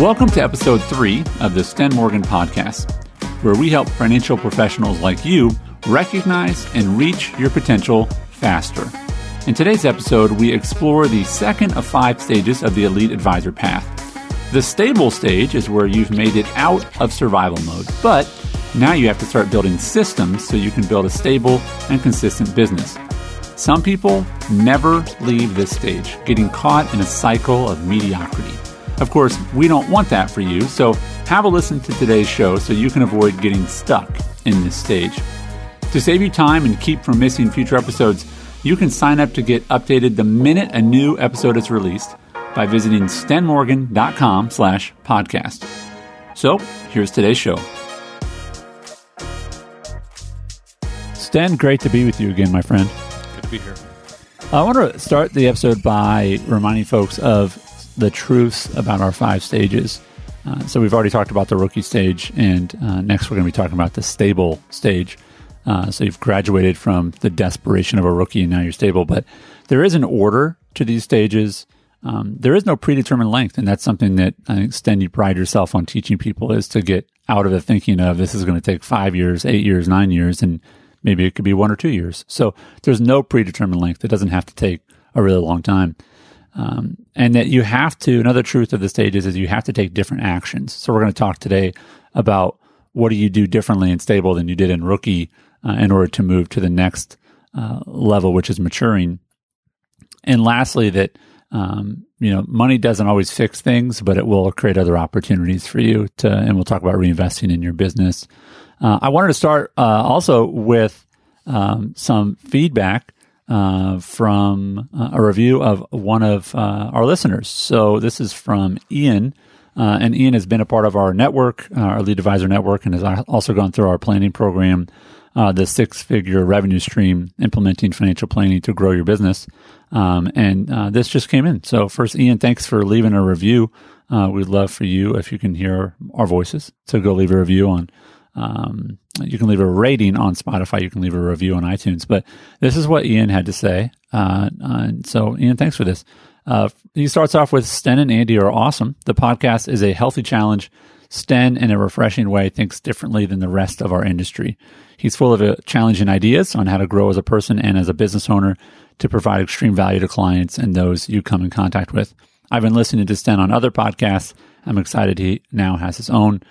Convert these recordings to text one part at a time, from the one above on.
Welcome to episode three of the Sten Morgan podcast, where we help financial professionals like you recognize and reach your potential faster. In today's episode, we explore the second of five stages of the Elite Advisor path. The stable stage is where you've made it out of survival mode, but now you have to start building systems so you can build a stable and consistent business. Some people never leave this stage, getting caught in a cycle of mediocrity. Of course, we don't want that for you, so have a listen to today's show so you can avoid getting stuck in this stage. To save you time and keep from missing future episodes, you can sign up to get updated the minute a new episode is released by visiting stenmorgan.com slash podcast. So here's today's show. Sten, great to be with you again, my friend. Good to be here. I want to start the episode by reminding folks of the truths about our five stages. Uh, so we've already talked about the rookie stage, and uh, next we're going to be talking about the stable stage. Uh, so you've graduated from the desperation of a rookie, and now you're stable. But there is an order to these stages. Um, there is no predetermined length, and that's something that I think Sten you pride yourself on teaching people is to get out of the thinking of this is going to take five years, eight years, nine years, and maybe it could be one or two years. So there's no predetermined length. It doesn't have to take a really long time. Um, and that you have to, another truth of the stages is you have to take different actions. So we're going to talk today about what do you do differently in stable than you did in rookie uh, in order to move to the next uh, level, which is maturing. And lastly, that um, you know, money doesn't always fix things, but it will create other opportunities for you to. And we'll talk about reinvesting in your business. Uh, I wanted to start uh, also with um, some feedback uh, from uh, a review of one of uh, our listeners. So this is from Ian. Uh, and Ian has been a part of our network, uh, our Elite Advisor network, and has also gone through our planning program, the six figure revenue stream, implementing financial planning to grow your business. Um, and this just came in. So, first, Ian, thanks for leaving a review. we'd love for you, if you can hear our voices, to go leave a review on um, you can leave a rating on Spotify. You can leave a review on iTunes. But this is what Ian had to say. Uh, uh, so, Ian, thanks for this. Uh, he starts off with Sten and Andy are awesome. The podcast is a healthy challenge. Sten, in a refreshing way, thinks differently than the rest of our industry. He's full of uh, challenging ideas on how to grow as a person and as a business owner to provide extreme value to clients and those you come in contact with. I've been listening to Sten on other podcasts. I'm excited he now has his own.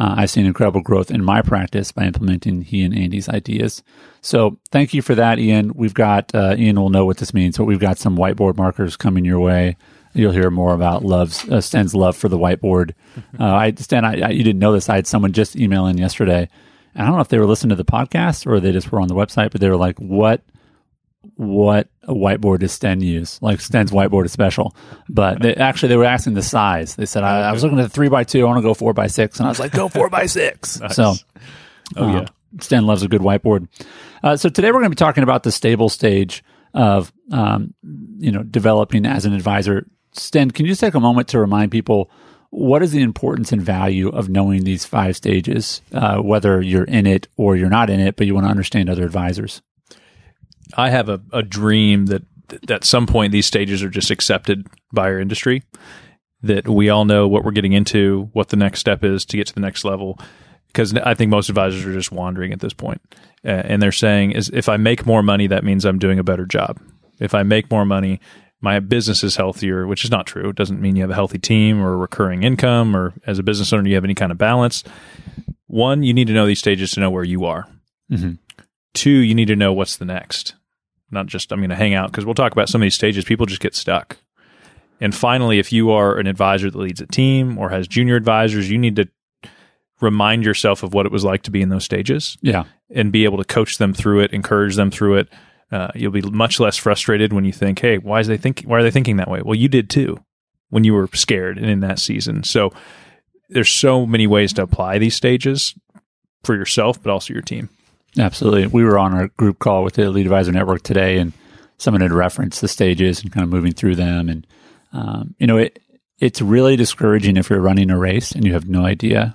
Uh, I've seen incredible growth in my practice by implementing he and Andy's ideas. So thank you for that, Ian. We've got, uh, Ian will know what this means, but we've got some whiteboard markers coming your way. You'll hear more about love's, uh, Sten's love for the whiteboard. Uh, I, Sten, I, I, you didn't know this. I had someone just email in yesterday. I don't know if they were listening to the podcast or they just were on the website, but they were like, what what a whiteboard does Sten use? Like Sten's whiteboard is special, but they, actually they were asking the size. They said I, I was looking at three by two. I want to go four by six, and I was like, go four by six. nice. So, oh uh, yeah, Sten loves a good whiteboard. Uh, so today we're going to be talking about the stable stage of um, you know developing as an advisor. Sten, can you just take a moment to remind people what is the importance and value of knowing these five stages, uh, whether you're in it or you're not in it, but you want to understand other advisors? I have a, a dream that, that at some point these stages are just accepted by our industry. That we all know what we're getting into, what the next step is to get to the next level. Because I think most advisors are just wandering at this point. Uh, and they're saying, is if I make more money, that means I'm doing a better job. If I make more money, my business is healthier, which is not true. It doesn't mean you have a healthy team or recurring income or as a business owner, you have any kind of balance. One, you need to know these stages to know where you are. Mm-hmm. Two, you need to know what's the next not just I'm going to hang out because we'll talk about some of these stages. People just get stuck. And finally, if you are an advisor that leads a team or has junior advisors, you need to remind yourself of what it was like to be in those stages. Yeah. And be able to coach them through it, encourage them through it. Uh, you'll be much less frustrated when you think, "Hey, why is they think? Why are they thinking that way?" Well, you did too when you were scared and in that season. So there's so many ways to apply these stages for yourself, but also your team. Absolutely. We were on our group call with the Elite Advisor Network today, and someone had referenced the stages and kind of moving through them. And, um, you know, it, it's really discouraging if you're running a race and you have no idea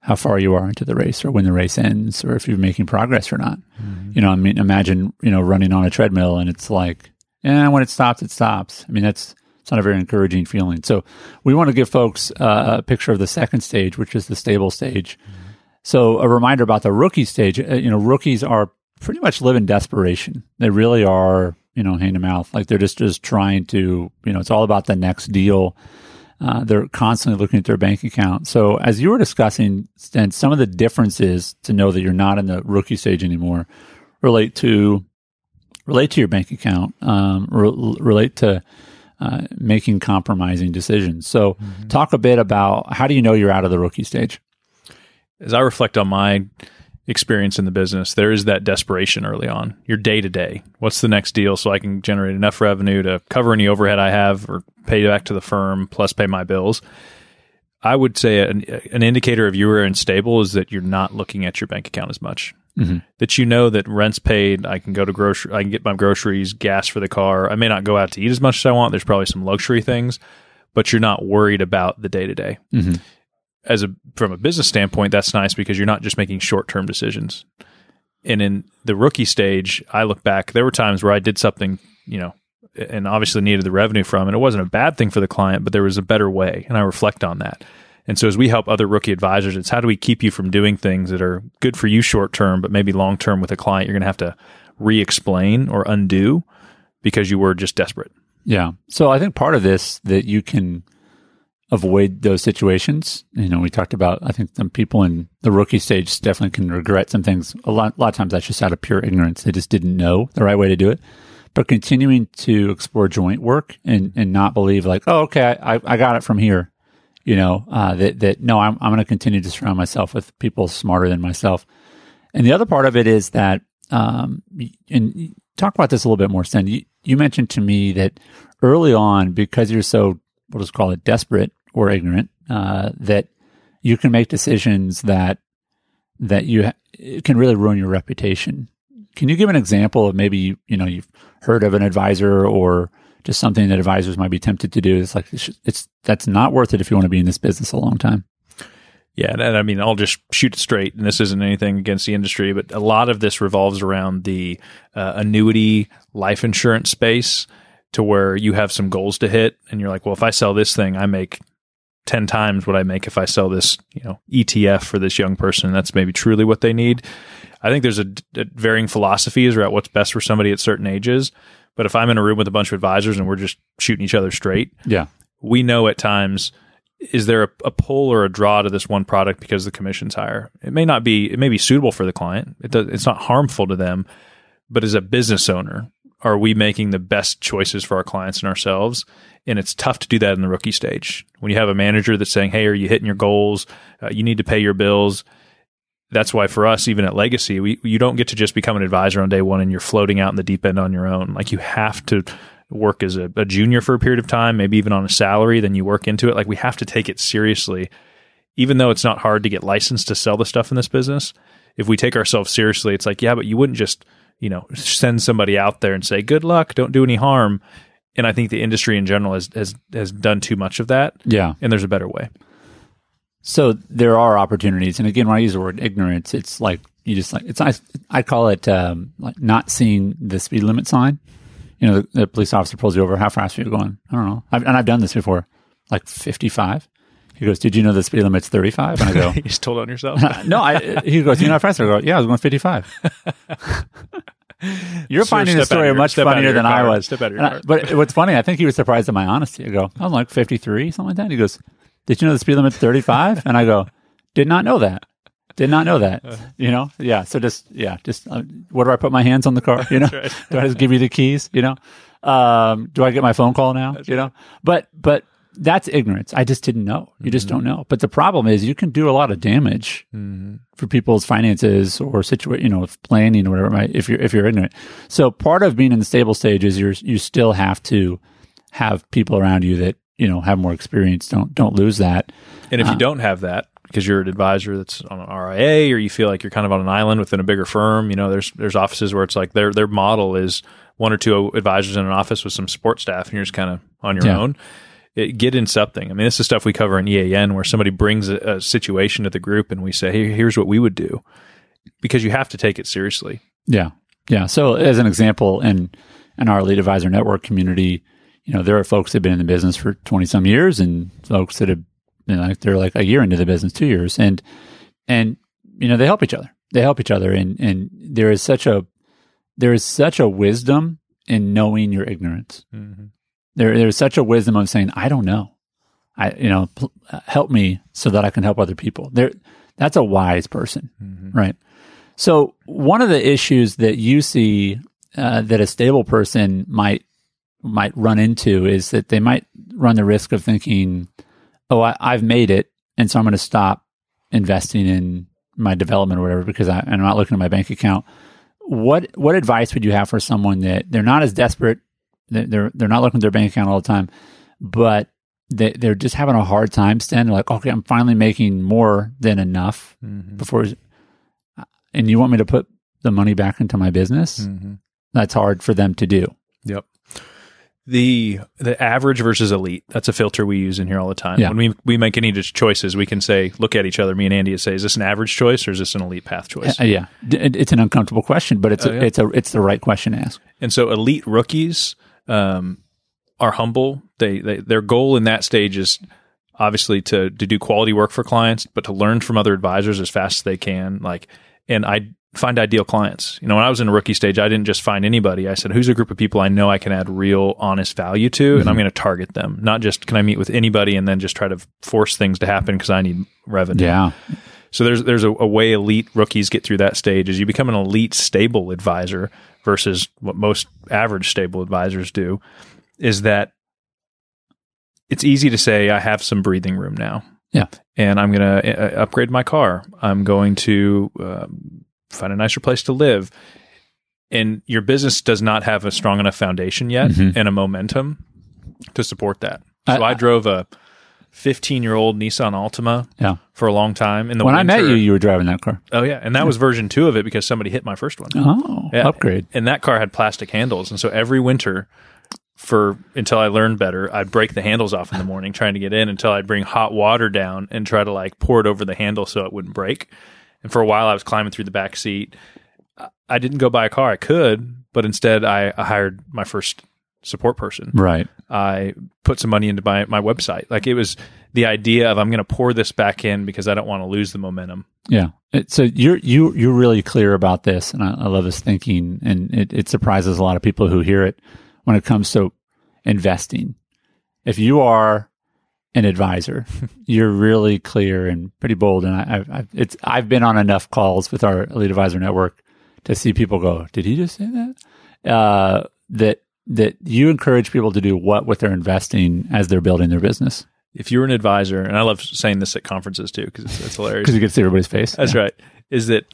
how far you are into the race or when the race ends or if you're making progress or not. Mm-hmm. You know, I mean, imagine, you know, running on a treadmill and it's like, yeah, when it stops, it stops. I mean, that's it's not a very encouraging feeling. So we want to give folks uh, a picture of the second stage, which is the stable stage. Mm-hmm. So a reminder about the rookie stage. Uh, you know, rookies are pretty much live in desperation. They really are, you know, hand to mouth. Like they're just just trying to, you know, it's all about the next deal. Uh, they're constantly looking at their bank account. So as you were discussing, and some of the differences to know that you're not in the rookie stage anymore relate to relate to your bank account, um, re- relate to uh, making compromising decisions. So, mm-hmm. talk a bit about how do you know you're out of the rookie stage? As I reflect on my experience in the business, there is that desperation early on. Your day to day. What's the next deal so I can generate enough revenue to cover any overhead I have or pay back to the firm plus pay my bills? I would say an, an indicator of you are unstable is that you're not looking at your bank account as much. Mm-hmm. That you know that rent's paid, I can go to grocery, I can get my groceries, gas for the car. I may not go out to eat as much as I want. There's probably some luxury things, but you're not worried about the day to day as a from a business standpoint, that's nice because you're not just making short term decisions. And in the rookie stage, I look back, there were times where I did something, you know, and obviously needed the revenue from, and it wasn't a bad thing for the client, but there was a better way, and I reflect on that. And so as we help other rookie advisors, it's how do we keep you from doing things that are good for you short term, but maybe long term with a client you're going to have to re-explain or undo because you were just desperate. Yeah. So I think part of this that you can avoid those situations. You know, we talked about, I think some people in the rookie stage definitely can regret some things. A lot, a lot of times that's just out of pure ignorance. They just didn't know the right way to do it. But continuing to explore joint work and, and not believe like, oh, okay, I, I got it from here. You know, uh, that, that no, I'm, I'm going to continue to surround myself with people smarter than myself. And the other part of it is that, um, and talk about this a little bit more, Sten. You, you mentioned to me that early on, because you're so, what is call it, desperate, or ignorant uh, that you can make decisions that that you ha- can really ruin your reputation. Can you give an example of maybe you, you know you've heard of an advisor or just something that advisors might be tempted to do? It's like it's, it's that's not worth it if you want to be in this business a long time. Yeah, and, I mean, I'll just shoot it straight, and this isn't anything against the industry, but a lot of this revolves around the uh, annuity life insurance space, to where you have some goals to hit, and you're like, well, if I sell this thing, I make 10 times what I make if I sell this, you know, ETF for this young person. That's maybe truly what they need. I think there's a, a varying philosophies about what's best for somebody at certain ages. But if I'm in a room with a bunch of advisors and we're just shooting each other straight, yeah, we know at times is there a, a, pull or a draw to this one product because the commission's higher? It may not be. It may be suitable for the client. It does, it's not harmful to them. But as a business owner, are we making the best choices for our clients and ourselves? And it's tough to do that in the rookie stage. When you have a manager that's saying, Hey, are you hitting your goals? Uh, you need to pay your bills. That's why for us, even at Legacy, we, you don't get to just become an advisor on day one and you're floating out in the deep end on your own. Like you have to work as a, a junior for a period of time, maybe even on a salary, then you work into it. Like we have to take it seriously. Even though it's not hard to get licensed to sell the stuff in this business, if we take ourselves seriously, it's like, yeah, but you wouldn't just – you know, send somebody out there and say, good luck, don't do any harm. And I think the industry in general has, has, has done too much of that. Yeah. And there's a better way. So there are opportunities. And again, when I use the word ignorance, it's like, you just like, it's, I, I call it, um, like not seeing the speed limit sign. You know, the, the, police officer pulls you over. How fast are you going? I don't know. I've, and I've done this before, like 55. He goes, "Did you know the speed limit's 35?" And I go, "You just told on yourself." no, I, he goes, "You know how fast?" I go, "Yeah, I was going 55." You're Sir, finding the story much funnier than I was. I, but what's funny, I think he was surprised at my honesty. I go, I'm like 53, something like that. he goes, Did you know the speed limit's 35? And I go, Did not know that. Did not know that. You know, yeah. So just yeah, just uh, where do I put my hands on the car? You know, right. do I just give you the keys? You know, um, do I get my phone call now? That's you know, but but that's ignorance. I just didn't know. You mm-hmm. just don't know. But the problem is you can do a lot of damage mm-hmm. for people's finances or situation, you know, planning or whatever. Might, if you're if you're ignorant, so part of being in the stable stage is you're, you still have to have people around you that you know have more experience. Don't don't lose that. And if uh, you don't have that because you're an advisor that's on an RIA or you feel like you're kind of on an island within a bigger firm, you know, there's there's offices where it's like their their model is one or two advisors in an office with some support staff, and you're just kind of on your yeah. own it, get in something. I mean, this is stuff we cover in EAN where somebody brings a, a situation to the group and we say, hey, here's what we would do because you have to take it seriously. Yeah. Yeah. So as an example, in, in our Elite advisor network community, you know, there are folks that have been in the business for 20 some years and folks that have been like, they're like a year into the business, two years. And, and, you know, they help each other. They help each other. And, and there is such a, there is such a wisdom in knowing your ignorance. Mm-hmm. There, there's such a wisdom of saying, I don't know. I, you know, pl- help me so that I can help other people. There, that's a wise person, Mm-hmm. right? So one of the issues that you see uh, that a stable person might might run into is that they might run the risk of thinking, "Oh, I, I've made it, and so I'm going to stop investing in my development or whatever because I, I'm not looking at my bank account." What what advice would you have for someone that they're not as desperate, they're they're, not looking at their bank account all the time, but they, they're just having a hard time standing like, okay, I'm finally making more than enough Mm-hmm. before, and you want me to put the money back into my business? Mm-hmm. That's hard for them to do. Yep. The the average versus elite. That's a filter we use in here all the time. Yeah. When we we make any choices, we can say, look at each other. Me and Andy say, is this an average choice or is this an elite path choice? Uh, yeah, it's an uncomfortable question, but it's Oh, a, yeah. it's a it's the right question to ask. And so elite rookies um, are humble. They, they their goal in that stage is obviously to to do quality work for clients, but to learn from other advisors as fast as they can. Like, and I find ideal clients. You know, when I was in a rookie stage, I didn't just find anybody. I said, who's a group of people I know I can add real, honest value to, and I'm going to target them. Not just can I meet with anybody and then just try to force things to happen because I need revenue. Yeah, So there's there's a, a way elite rookies get through that stage is you become an elite stable advisor versus what most average stable advisors do is that it's easy to say I have some breathing room now. Yeah. And I'm going to uh, upgrade my car. I'm going to um, find a nicer place to live. And your business does not have a strong enough foundation yet Mhm. and a momentum to support that. So I- I, drove a 15 year old Nissan Altima yeah. for a long time. In the When I met you, you were driving that car. oh yeah, and that was version two of it because somebody hit my first one. Oh, Yeah. upgrade. And that car had plastic handles, and so every winter, for until I learned better, I'd break the handles off in the morning trying to get in until I'd bring hot water down and try to like pour it over the handle so it wouldn't break. And for a while, I was climbing through the back seat. I- I didn't go buy a car. I could, but instead, I, I hired my first support person. Right. I put some money into my my website. Like it was the idea of I'm going to pour this back in because I don't want to lose the momentum. Yeah. It, so you're you you're really clear about this, and I, I love this thinking, and it, it surprises a lot of people who hear it when it comes to investing. If you are an advisor, you're really clear and pretty bold. And I, I've, I've it's I've been on enough calls with our Elite Advisor Network to see people go, "Did he just say that?" Uh, that that you encourage people to do what with their investing as they're building their business If you're an advisor, and I love saying this at conferences too because it's, it's hilarious. because you get to see everybody's face. That's right. Is that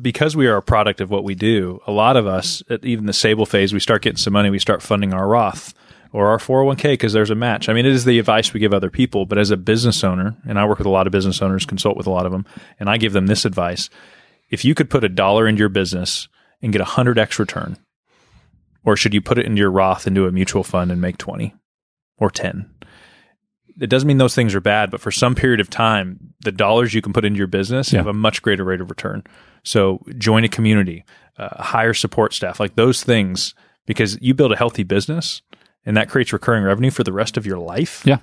because we are a product of what we do, a lot of us, at even the stable phase, we start getting some money, we start funding our Roth or our 401k because there's a match. I mean, it is the advice we give other people, but as a business owner, and I work with a lot of business owners, consult with a lot of them, and I give them this advice. If you could put a dollar into your business and get a hundred X return, or should you put it into your Roth into a mutual fund and make 20 or 10? It doesn't mean those things are bad, but for some period of time, the dollars you can put into your business Yeah. have a much greater rate of return. So join a community, uh, hire support staff, like those things, because you build a healthy business and that creates recurring revenue for the rest of your life. Yeah.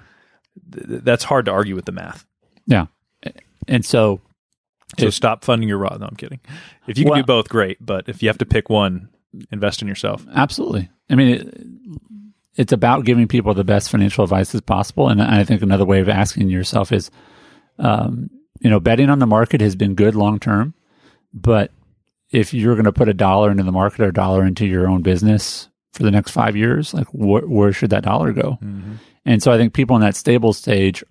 Th- that's hard to argue with the math. Yeah. And so So If- stop funding your Roth. No, I'm kidding. If you can Well- do both, great. But if you have to pick one, invest in yourself. Absolutely. I mean, it, it's about giving people the best financial advice as possible. And I think another way of asking yourself is, um, you know, betting on the market has been good long term, but if you're going to put a dollar into the market or a dollar into your own business for the next five years, like wh- where should that dollar go? And so I think people in that stable stage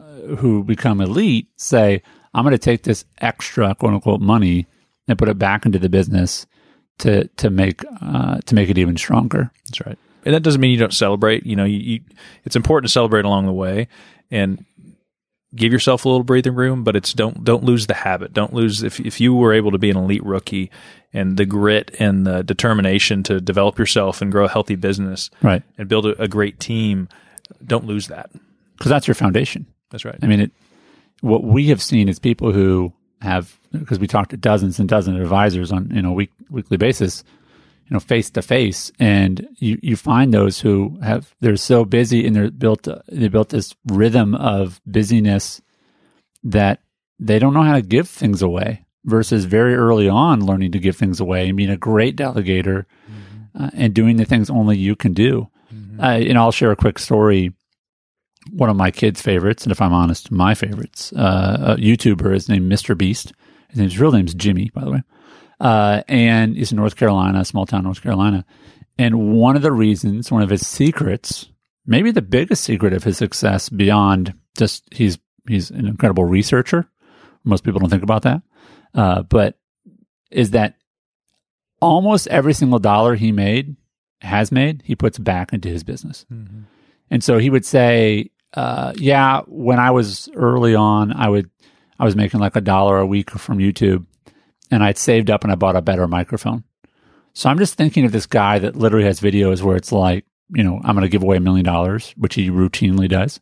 uh, who become elite say, I'm going to take this extra quote unquote money and put it back into the business to to make uh, to make it even stronger. That's right. And that doesn't mean you don't celebrate. You know, you, you it's important to celebrate along the way and give yourself a little breathing room, but it's don't don't lose the habit. Don't lose if if you were able to be an elite rookie and the grit and the determination to develop yourself and grow a healthy business Right. and build a, a great team, don't lose that. Because that's your foundation. That's right. I mean, it, what we have seen is people who have, because we talk to dozens and dozens of advisors on you know week weekly basis. you know, face to face. And you, you find those who have, they're so busy and they're built, they built this rhythm of busyness that they don't know how to give things away versus very early on learning to give things away and being a great delegator mm-hmm. uh, and doing the things only you can do. Mm-hmm. Uh, and I'll share a quick story. One of my kids' favorites, and if I'm honest, my favorites, uh, a YouTuber is named Mr. Beast. His name's real name's Jimmy, by the way. Uh, and he's in North Carolina, small town North Carolina. And one of the reasons, one of his secrets, maybe the biggest secret of his success beyond just he's he's an incredible researcher. Most people don't think about that. Uh, but is that almost every single dollar he made, has made, he puts back into his business. Mm-hmm. And so he would say, uh, yeah, when I was early on, I would, I was making like a dollar a week from YouTube and I'd saved up and I bought a better microphone. So I'm just thinking of this guy that literally has videos where it's like, you know, I'm going to give away a million dollars, which he routinely does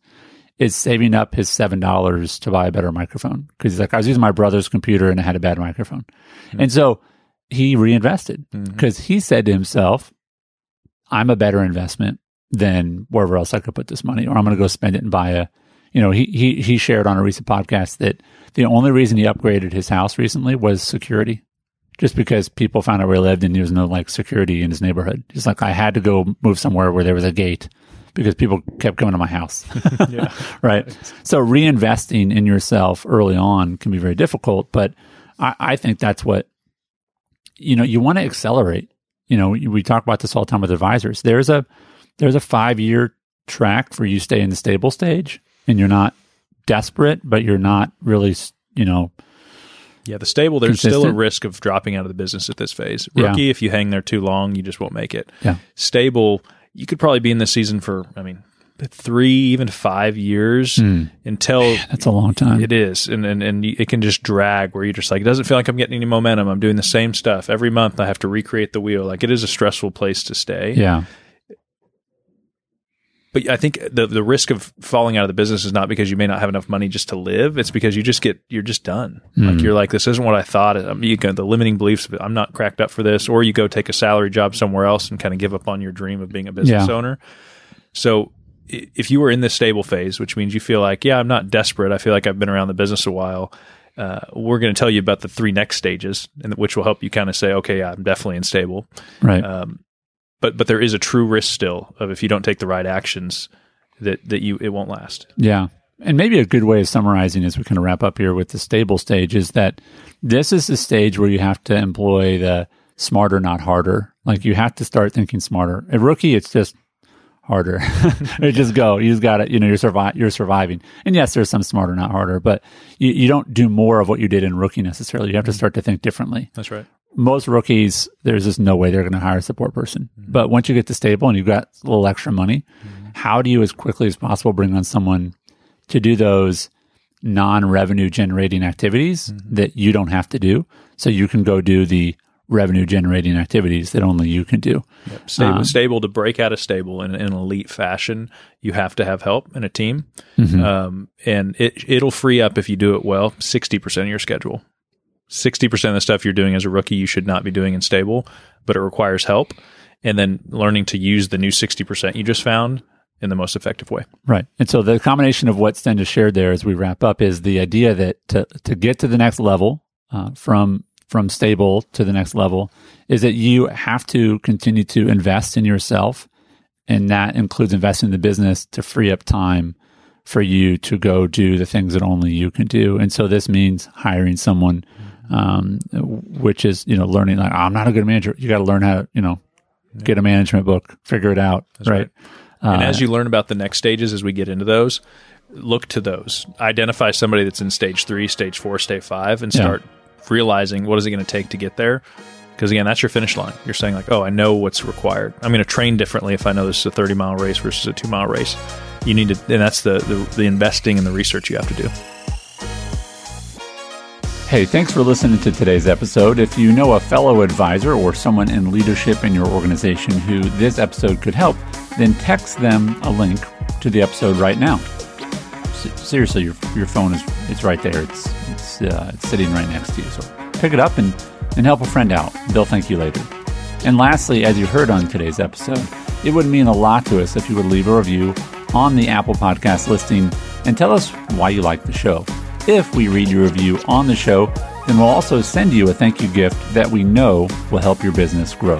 is saving up his seven dollars to buy a better microphone because he's like, I was using my brother's computer and it had a bad microphone, mm-hmm. and so he reinvested because mm-hmm. he said to himself, "I'm a better investment than wherever else I could put this money, or I'm going to go spend it and buy a." You know, he he he shared on a recent podcast that the only reason he upgraded his house recently was security just because people found out where he lived and there was no like security in his neighborhood. He's like, I had to go move somewhere where there was a gate because people kept coming to my house. yeah. right. So reinvesting in yourself early on can be very difficult, but I, I think that's what, you know, you want to accelerate. You know, we talk about this all the time with advisors. There's a, there's a five year track for you stay in the stable stage and you're not desperate, but you're not really, you know, yeah, the stable, there's consistent. still a risk of dropping out of the business at this phase. Rookie, yeah. if you hang there too long, you just won't make it. Yeah. Stable, you could probably be in this season for, I mean, three, even five years mm. until Man, that's a long time. It is, and, and and it can just drag where you're just like, it doesn't feel like I'm getting any momentum. I'm doing the same stuff every month. I have to recreate the wheel. Like it is a stressful place to stay. Yeah but I think the the risk of falling out of the business is not because you may not have enough money just to live. It's because you just get you're just done. Mm. Like you're like this isn't what I thought. I mean, you go, the limiting beliefs. I'm not cracked up for this. Or you go take a salary job somewhere else and kind of give up on your dream of being a business yeah. owner. So if you were in this stable phase, which means you feel like, yeah, I'm not desperate. I feel like I've been around the business a while. Uh, we're going to tell you about the three next stages, and which will help you kind of say, okay, yeah, I'm definitely unstable. Right. Um, but but there is a true risk still of if you don't take the right actions that that you it won't last. Yeah. And maybe a good way of summarizing as we kind of wrap up here with the stable stage is that this is the stage where you have to employ the smarter, not harder. Like you have to start thinking smarter. A rookie, it's just harder. it just go. You just got it. You know, you're survi- You're surviving. And yes, there's some smarter, not harder, but you, you don't do more of what you did in rookie necessarily. You have to mm-hmm. start to think differently. That's right most rookies, there's just no way they're going to hire a support person. Mm-hmm. But once you get to stable and you've got a little extra money, mm-hmm. how do you as quickly as possible bring on someone to do those non-revenue generating activities mm-hmm. that you don't have to do so you can go do the revenue generating activities that only you can do. Yep. Stable, um, stable to break out of stable in, in, an elite fashion, you have to have help in a team. Mm-hmm. Um, and it, it'll free up if you do it well, 60% of your schedule. 60% of the stuff you're doing as a rookie you should not be doing in stable, but it requires help. And then learning to use the new 60% you just found in the most effective way. Right. And so the combination of what Sten just shared there as we wrap up is the idea that to, to get to the next level uh, from from stable to the next level is that you have to continue to invest in yourself and that includes investing in the business to free up time for you to go do the things that only you can do. And so this means hiring someone um, which is you know learning like oh, I'm not a good manager. You got to learn how to you know get a management book, figure it out, right? right. Uh, and as you learn about the next stages, as we get into those, look to those. Identify somebody that's in stage three, stage four, stage five, and start yeah. realizing what is it going to take to get there. Because again, that's your finish line. You're saying like, oh, I know what's required. I'm going to train differently if I know this is a 30 mile race versus a two mile race. You need to, and that's the, the the investing and the research you have to do. Hey, thanks for listening to today's episode. If you know a fellow advisor or someone in leadership in your organization who this episode could help, then text them a link to the episode right now. Seriously, your, your phone is it's right there. It's it's, uh, it's sitting right next to you. So pick it up and, and help a friend out. They'll thank you later. And lastly, as you heard on today's episode, it would mean a lot to us if you would leave a review on the Apple Podcast listing and tell us why you like the show. If we read your review on the show, then we'll also send you a thank you gift that we know will help your business grow.